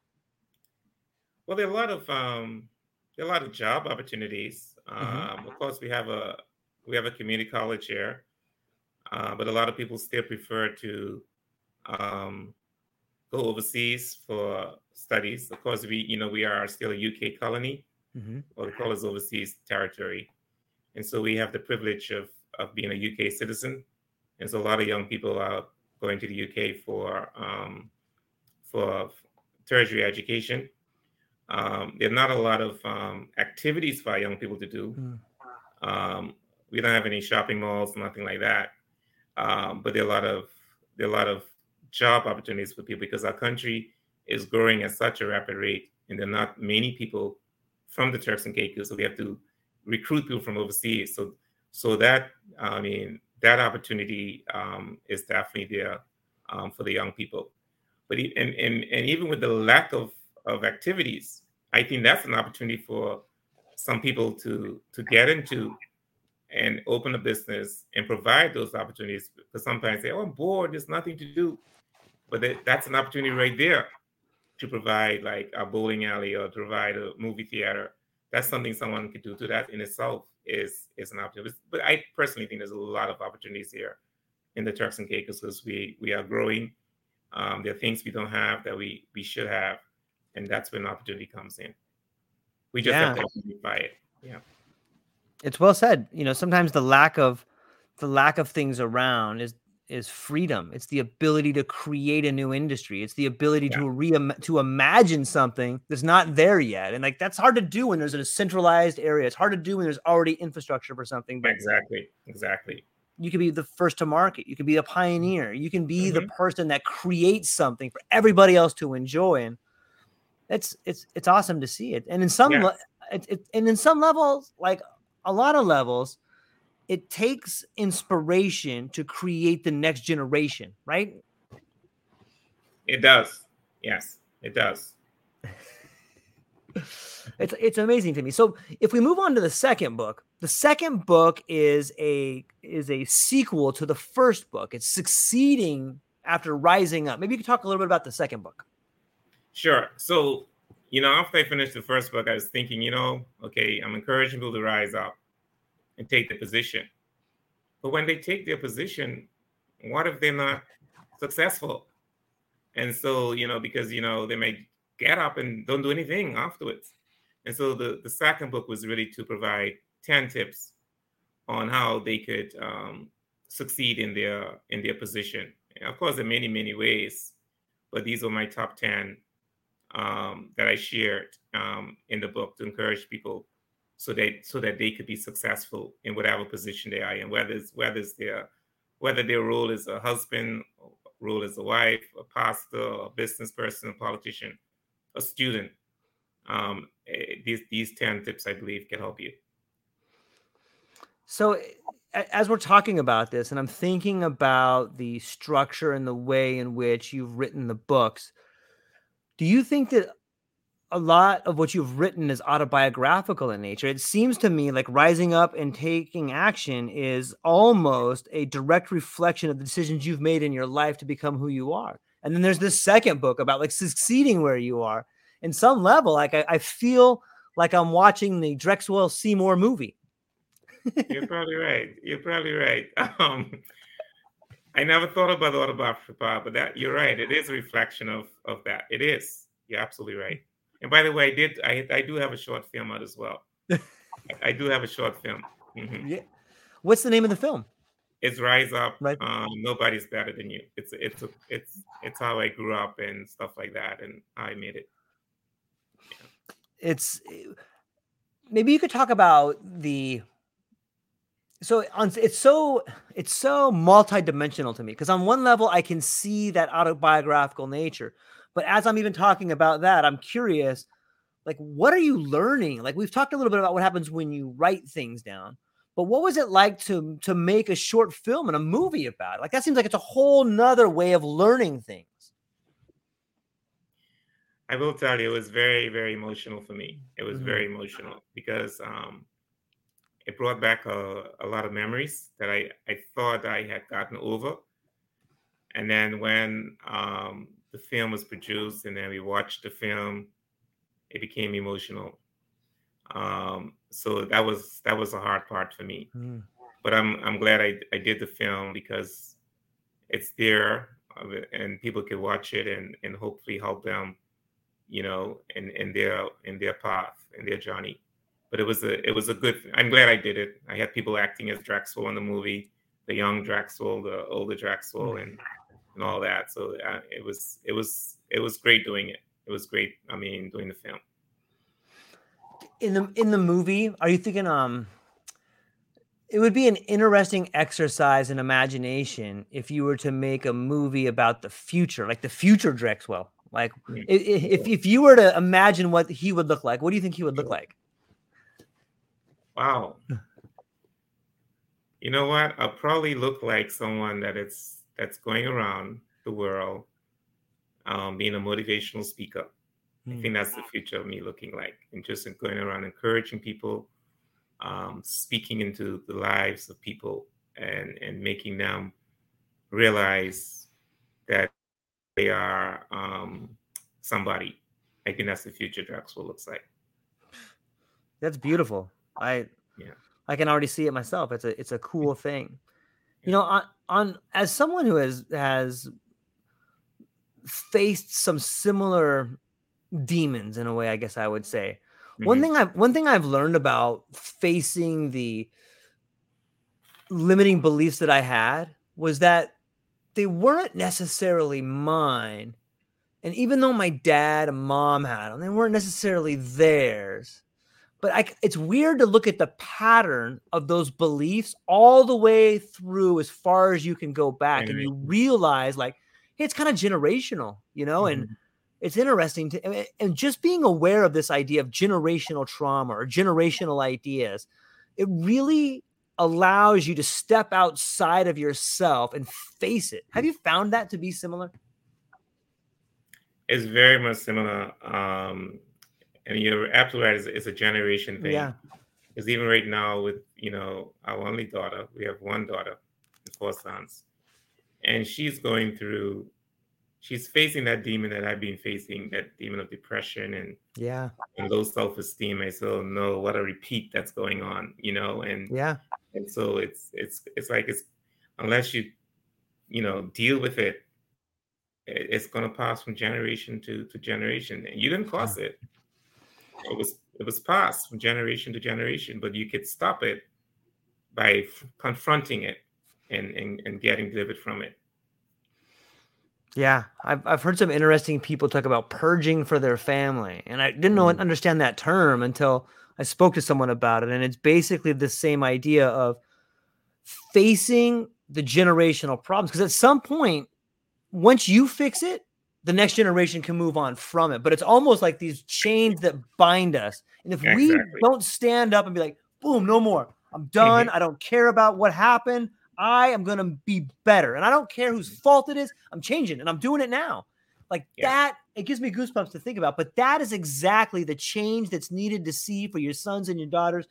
Well, there are a lot of um, there are a lot of job opportunities. Mm-hmm. Um, of course, we have a we have a community college here, uh, but a lot of people still prefer to um, go overseas for studies. Of course, we you know we are still a UK colony, mm-hmm. or we call us overseas territory, and so we have the privilege of of being a UK citizen, and so a lot of young people are going to the UK for um, for tertiary education. Um, there are not a lot of um, activities for young people to do. Mm. Um, we don't have any shopping malls, nothing like that. Um, but there are a lot of there are a lot of job opportunities for people because our country is growing at such a rapid rate, and there are not many people from the Turks and Caicos, so we have to recruit people from overseas. So, so that I mean that opportunity um, is definitely there um, for the young people. But and, and and even with the lack of of activities, I think that's an opportunity for some people to to get into and open a business and provide those opportunities. Because sometimes they "Oh, I'm bored. There's nothing to do," but that, that's an opportunity right there to provide like a bowling alley or to provide a movie theater. That's something someone could do. To that in itself is is an opportunity. But I personally think there's a lot of opportunities here in the Turks and Caicos because we we are growing. Um, there are things we don't have that we we should have and that's when opportunity comes in. We just yeah. have to identify it. Yeah. It's well said. You know, sometimes the lack of the lack of things around is is freedom. It's the ability to create a new industry. It's the ability yeah. to re to imagine something that's not there yet. And like that's hard to do when there's a centralized area. It's hard to do when there's already infrastructure for something. But exactly. Exactly. You can be the first to market. You can be a pioneer. You can be mm-hmm. the person that creates something for everybody else to enjoy. And it's it's it's awesome to see it. And in some yeah. it, it, and in some levels, like a lot of levels, it takes inspiration to create the next generation, right? It does. Yes, it does. it's it's amazing to me. So if we move on to the second book, the second book is a is a sequel to the first book. It's succeeding after rising up. Maybe you could talk a little bit about the second book. Sure. So, you know, after I finished the first book, I was thinking, you know, okay, I'm encouraging people to rise up and take the position. But when they take their position, what if they're not successful? And so, you know, because, you know, they may get up and don't do anything afterwards. And so the, the second book was really to provide 10 tips on how they could um, succeed in their in their position. And of course, there are many, many ways, but these are my top 10 um, that I shared um, in the book to encourage people so that so that they could be successful in whatever position they are in, whether it's whether it's their whether their role is a husband, role as a wife, a pastor, a business person, a politician, a student. Um, eh, these these ten tips, I believe, can help you. So, as we're talking about this, and I'm thinking about the structure and the way in which you've written the books, do you think that a lot of what you've written is autobiographical in nature? It seems to me like rising up and taking action is almost a direct reflection of the decisions you've made in your life to become who you are. And then there's this second book about like succeeding where you are. In some level, like I, I feel like I'm watching the Drexwell Seymour movie. You're probably right. You're probably right. Um, I never thought about autobiography, but that you're right. It is a reflection of of that. It is. You're absolutely right. And by the way, I did I, I do have a short film out as well. I do have a short film. Mm-hmm. Yeah. What's the name of the film? It's Rise Up. Right. Um, Nobody's better than you. It's it's a, it's it's how I grew up and stuff like that, and I made it. Yeah. It's maybe you could talk about the so on it's so it's so multidimensional to me because on one level I can see that autobiographical nature, but as I'm even talking about that, I'm curious, like what are you learning? Like we've talked a little bit about what happens when you write things down, but what was it like to to make a short film and a movie about it? Like that seems like it's a whole nother way of learning things. I will tell you, it was very, very emotional for me. It was mm-hmm. very emotional because um, it brought back a, a lot of memories that I, I thought I had gotten over. And then when um, the film was produced and then we watched the film, it became emotional. Um, so that was that was a hard part for me. Mm. But I'm I'm glad I, I did the film because it's there uh, and people can watch it and, and hopefully help them, you know, in, in their in their path, in their journey. But it was a it was a good I'm glad I did it. I had people acting as Drexwell in the movie, the young Drexwell, the older Drexwell and and all that. So uh, it was it was it was great doing it. It was great. I mean, doing the film in the in the movie, are you thinking um it would be an interesting exercise in imagination if you were to make a movie about the future, like the future Drexwell. Like hmm. if if you were to imagine what he would look like, what do you think he would look like? Wow. You know what? I'll probably look like someone that it's that's going around the world, um, being a motivational speaker. I think that's the future of me looking like, and just going around encouraging people, um, speaking into the lives of people, and and making them realize that they are um, somebody. I think that's the future Drexwell looks like. That's beautiful. I yeah. I can already see it myself. It's a it's a cool thing. You know, on, on as someone who has has faced some similar demons in a way, I guess I would say. Mm-hmm. One thing I've one thing I've learned about facing the limiting beliefs that I had was that they weren't necessarily mine. And even though my dad and mom had them, they weren't necessarily theirs. But I, it's weird to look at the pattern of those beliefs all the way through as far as you can go back, and you realize like hey, it's kind of generational, you know. Mm-hmm. And it's interesting to and just being aware of this idea of generational trauma or generational ideas it really allows you to step outside of yourself and face it have you found that to be similar it's very much similar um and you're absolutely right it's, it's a generation thing. Yeah. Because even right now with you know our only daughter we have one daughter and four sons. And she's going through she's facing that demon that I've been facing, that demon of depression and yeah, and low self esteem. I still know what a repeat that's going on, you know, and yeah, and so it's it's it's like it's unless you you know deal with it, it's going to pass from generation to to generation, and you didn't cause it. It was it was passed from generation to generation, but you could stop it by f- confronting it and, and and getting delivered from it. Yeah, I've I've heard some interesting people talk about purging for their family, and I didn't know mm. understand that term until I spoke to someone about it. And it's basically the same idea of facing the generational problems. Because at some point, once you fix it, the next generation can move on from it. But it's almost like these chains that bind us. And if exactly. we don't stand up and be like, boom, no more. I'm done. Mm-hmm. I don't care about what happened. I am going to be better. And I don't care whose fault it is. I'm changing and I'm doing it now. Like yeah. that, it gives me goosebumps to think about. But that is exactly the change that's needed to see for your sons and your daughters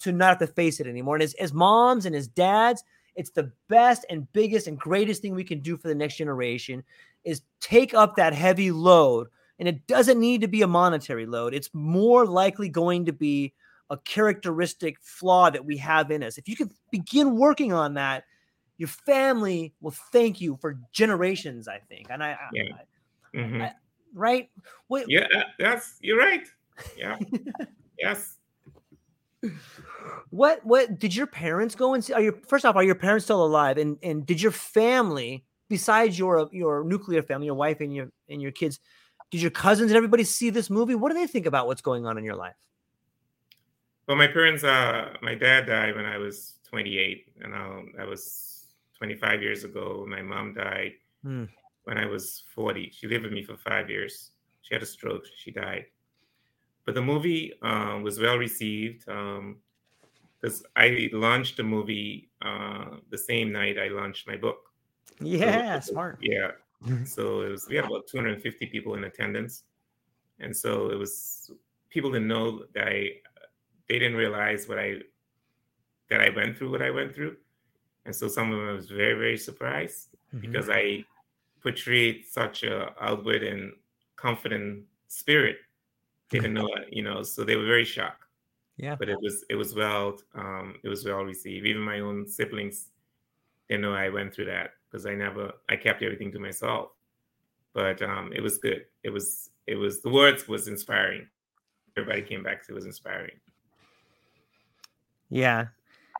to not have to face it anymore. And as, as moms and as dads, it's the best and biggest and greatest thing we can do for the next generation is take up that heavy load. And it doesn't need to be a monetary load. It's more likely going to be a characteristic flaw that we have in us. If you can begin working on that, your family will thank you for generations. I think, and I, yeah. I, mm-hmm. I right? What? Yeah, that's you're right. Yeah. yes. What what did your parents go and see? Are your first off, are your parents still alive? And and did your family, besides your your nuclear family, your wife and your and your kids, did your cousins and everybody see this movie? What do they think about what's going on in your life? Well, my parents, uh, my dad died when I was 28, and um, that was 25 years ago. My mom died hmm. when I was 40. She lived with me for five years. She had a stroke. She died. But the movie um, was well received because um, I launched the movie uh, the same night I launched my book. Yeah, so, smart. Yeah. so it was we had about 250 people in attendance, and so it was people didn't know that I they didn't realize what I that I went through what I went through, and so some of them was very very surprised mm-hmm. because I portrayed such a outward and confident spirit They didn't know it, you know, so they were very shocked. Yeah. But it was it was well um it was well received. Even my own siblings didn't know I went through that because I never I kept everything to myself. But um it was good. It was it was the words was inspiring. Everybody came back it was inspiring. Yeah.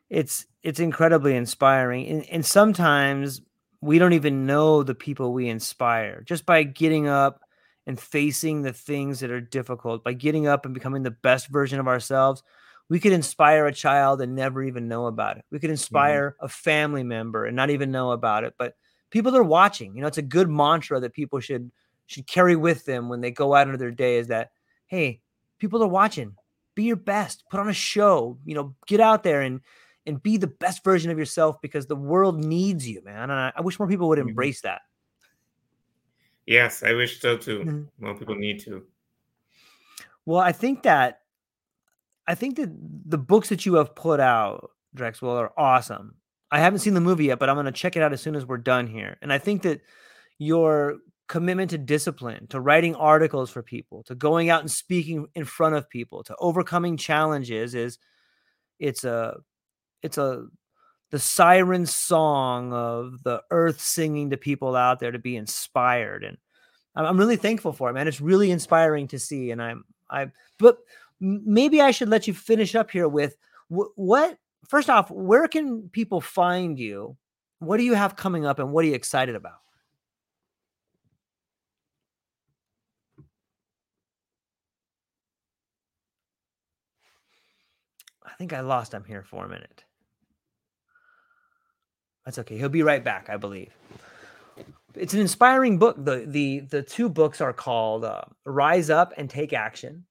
It's it's incredibly inspiring. And, and sometimes we don't even know the people we inspire just by getting up and facing the things that are difficult by getting up and becoming the best version of ourselves we could inspire a child and never even know about it we could mm-hmm. inspire a family member and not even know about it but people are watching you know it's a good mantra that people should should carry with them when they go out into their day is that hey people are watching be your best put on a show you know get out there and and be the best version of yourself because the world needs you man and i, I wish more people would mm-hmm. embrace that Yes, I wish so too. Mm-hmm. More people need to. Well, I think that I think that the books that you have put out, Drexwell, are awesome. I haven't seen the mm-hmm. movie yet, but I'm going to check it out as soon as we're done here. And I think that your commitment to discipline, to writing articles for people, to going out and speaking in front of people, to overcoming challenges is it's a it's a the siren song of the earth singing to people out there to be inspired and i'm really thankful for it man it's really inspiring to see and i'm i but maybe i should let you finish up here with what first off where can people find you what do you have coming up and what are you excited about i think i lost him here for a minute that's okay. He'll be right back, I believe. It's an inspiring book. The the the two books are called uh, Rise Up and Take Action,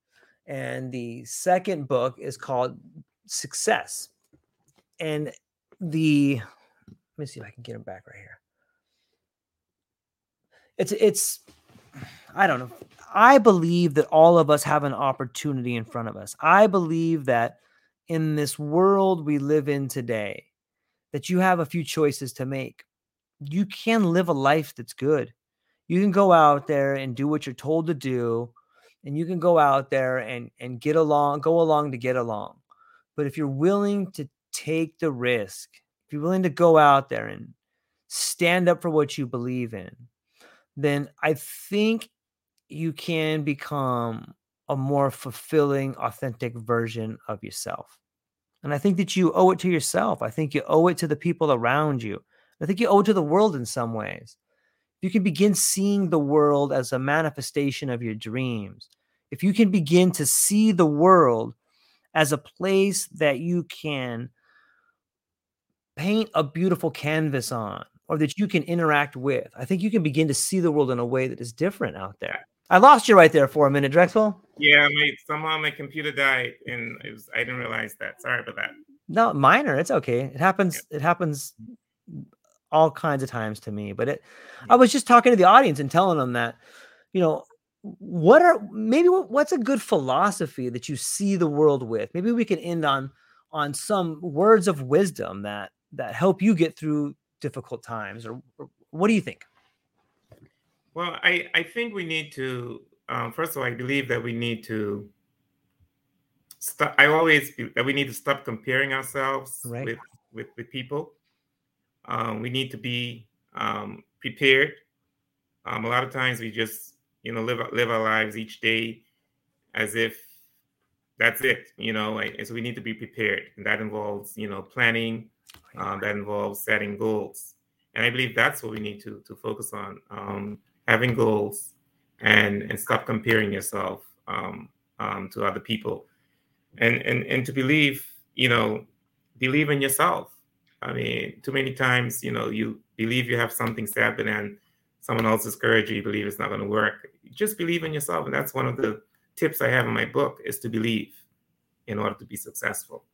and the second book is called Success. And the let me see if I can get them back right here. It's it's I don't know. I believe that all of us have an opportunity in front of us. I believe that in this world we live in today, that you have a few choices to make. You can live a life that's good. You can go out there and do what you're told to do, and you can go out there and and get along, go along to get along. But if you're willing to take the risk, if you're willing to go out there and stand up for what you believe in, then I think you can become a more fulfilling, authentic version of yourself. And I think that you owe it to yourself. I think you owe it to the people around you. I think you owe it to the world in some ways. You can begin seeing the world as a manifestation of your dreams. If you can begin to see the world as a place that you can paint a beautiful canvas on or that you can interact with, I think you can begin to see the world in a way that is different out there. I lost you right there for a minute, Drexwell. Yeah, my somehow my computer died, and it was I didn't realize that. Sorry about that. No, minor. It's okay. It happens. Yeah. It happens all kinds of times to me. But it, I was just talking to the audience and telling them that, you know, what are maybe what, what's a good philosophy that you see the world with? Maybe we can end on on some words of wisdom that that help you get through difficult times. Or, or what do you think? Well, I, I think we need to, um, first of all, I believe that we need to stop. I always that we need to stop comparing ourselves right. with, with, with people. Um, we need to be um, prepared. Um, a lot of times we just you know live live our lives each day as if that's it you know and so we need to be prepared. And that involves you know planning um, that involves setting goals. And i believe that's what we need to to focus on um, having goals and and stop comparing yourself um, um, to other people. And and and to believe you know believe in yourself i mean too many times you know you believe you have something to happen and someone else discourage you, you believe it's not going to work. Just believe in yourself. And that's one of the tips I have in my book is to believe in order to be successful.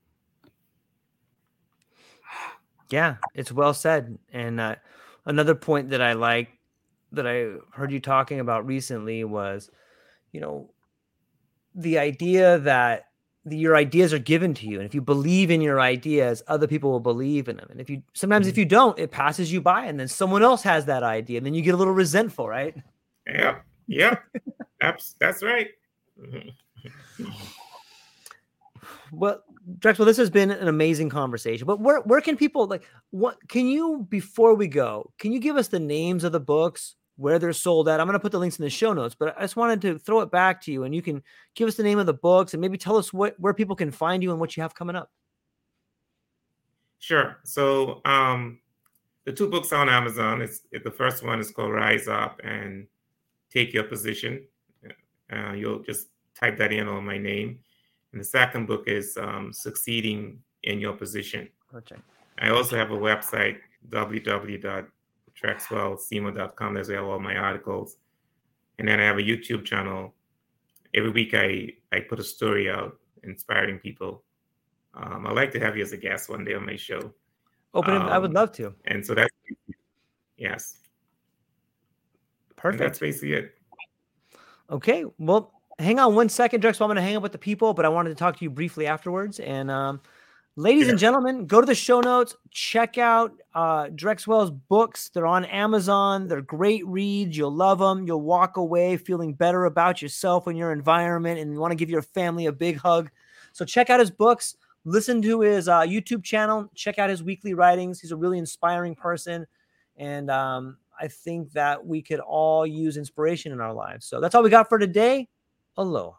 Yeah, it's well said. And uh, another point that I like that I heard you talking about recently was, you know, the idea that your ideas are given to you and if you believe in your ideas other people will believe in them. And if you sometimes mm-hmm. if you don't it passes you by and then someone else has that idea and then you get a little resentful right? Yeah. Yeah. That's that's right. Well Drexwell, this has been an amazing conversation but where, where can people like what can you before we go can you give us the names of the books where they're sold at. I'm going to put the links in the show notes, but I just wanted to throw it back to you and you can give us the name of the books and maybe tell us what where people can find you and what you have coming up. Sure. So um, the two books on Amazon is the first one is called Rise Up and Take Your Position. Uh, you'll just type that in on my name. And the second book is um, Succeeding in Your Position. Okay. I also have a website, www DrexwellSeymour.com. That's where I have all my articles. And then I have a YouTube channel. Every week I, I put a story out inspiring people. Um, I'd like to have you as a guest one day on my show. Open um, I would um, love to. And so that's, yes. Perfect. And that's basically it. Okay. Well, hang on one second, Drexwell. I'm going to hang up with the people, but I wanted to talk to you briefly afterwards. And um, Ladies yeah. and gentlemen, go to the show notes. Check out uh, Drexwell's books. They're on Amazon. They're great reads. You'll love them. You'll walk away feeling better about yourself and your environment, and you want to give your family a big hug. So check out his books. Listen to his uh, YouTube channel. Check out his weekly writings. He's a really inspiring person, and um, I think that we could all use inspiration in our lives. So that's all we got for today. Aloha.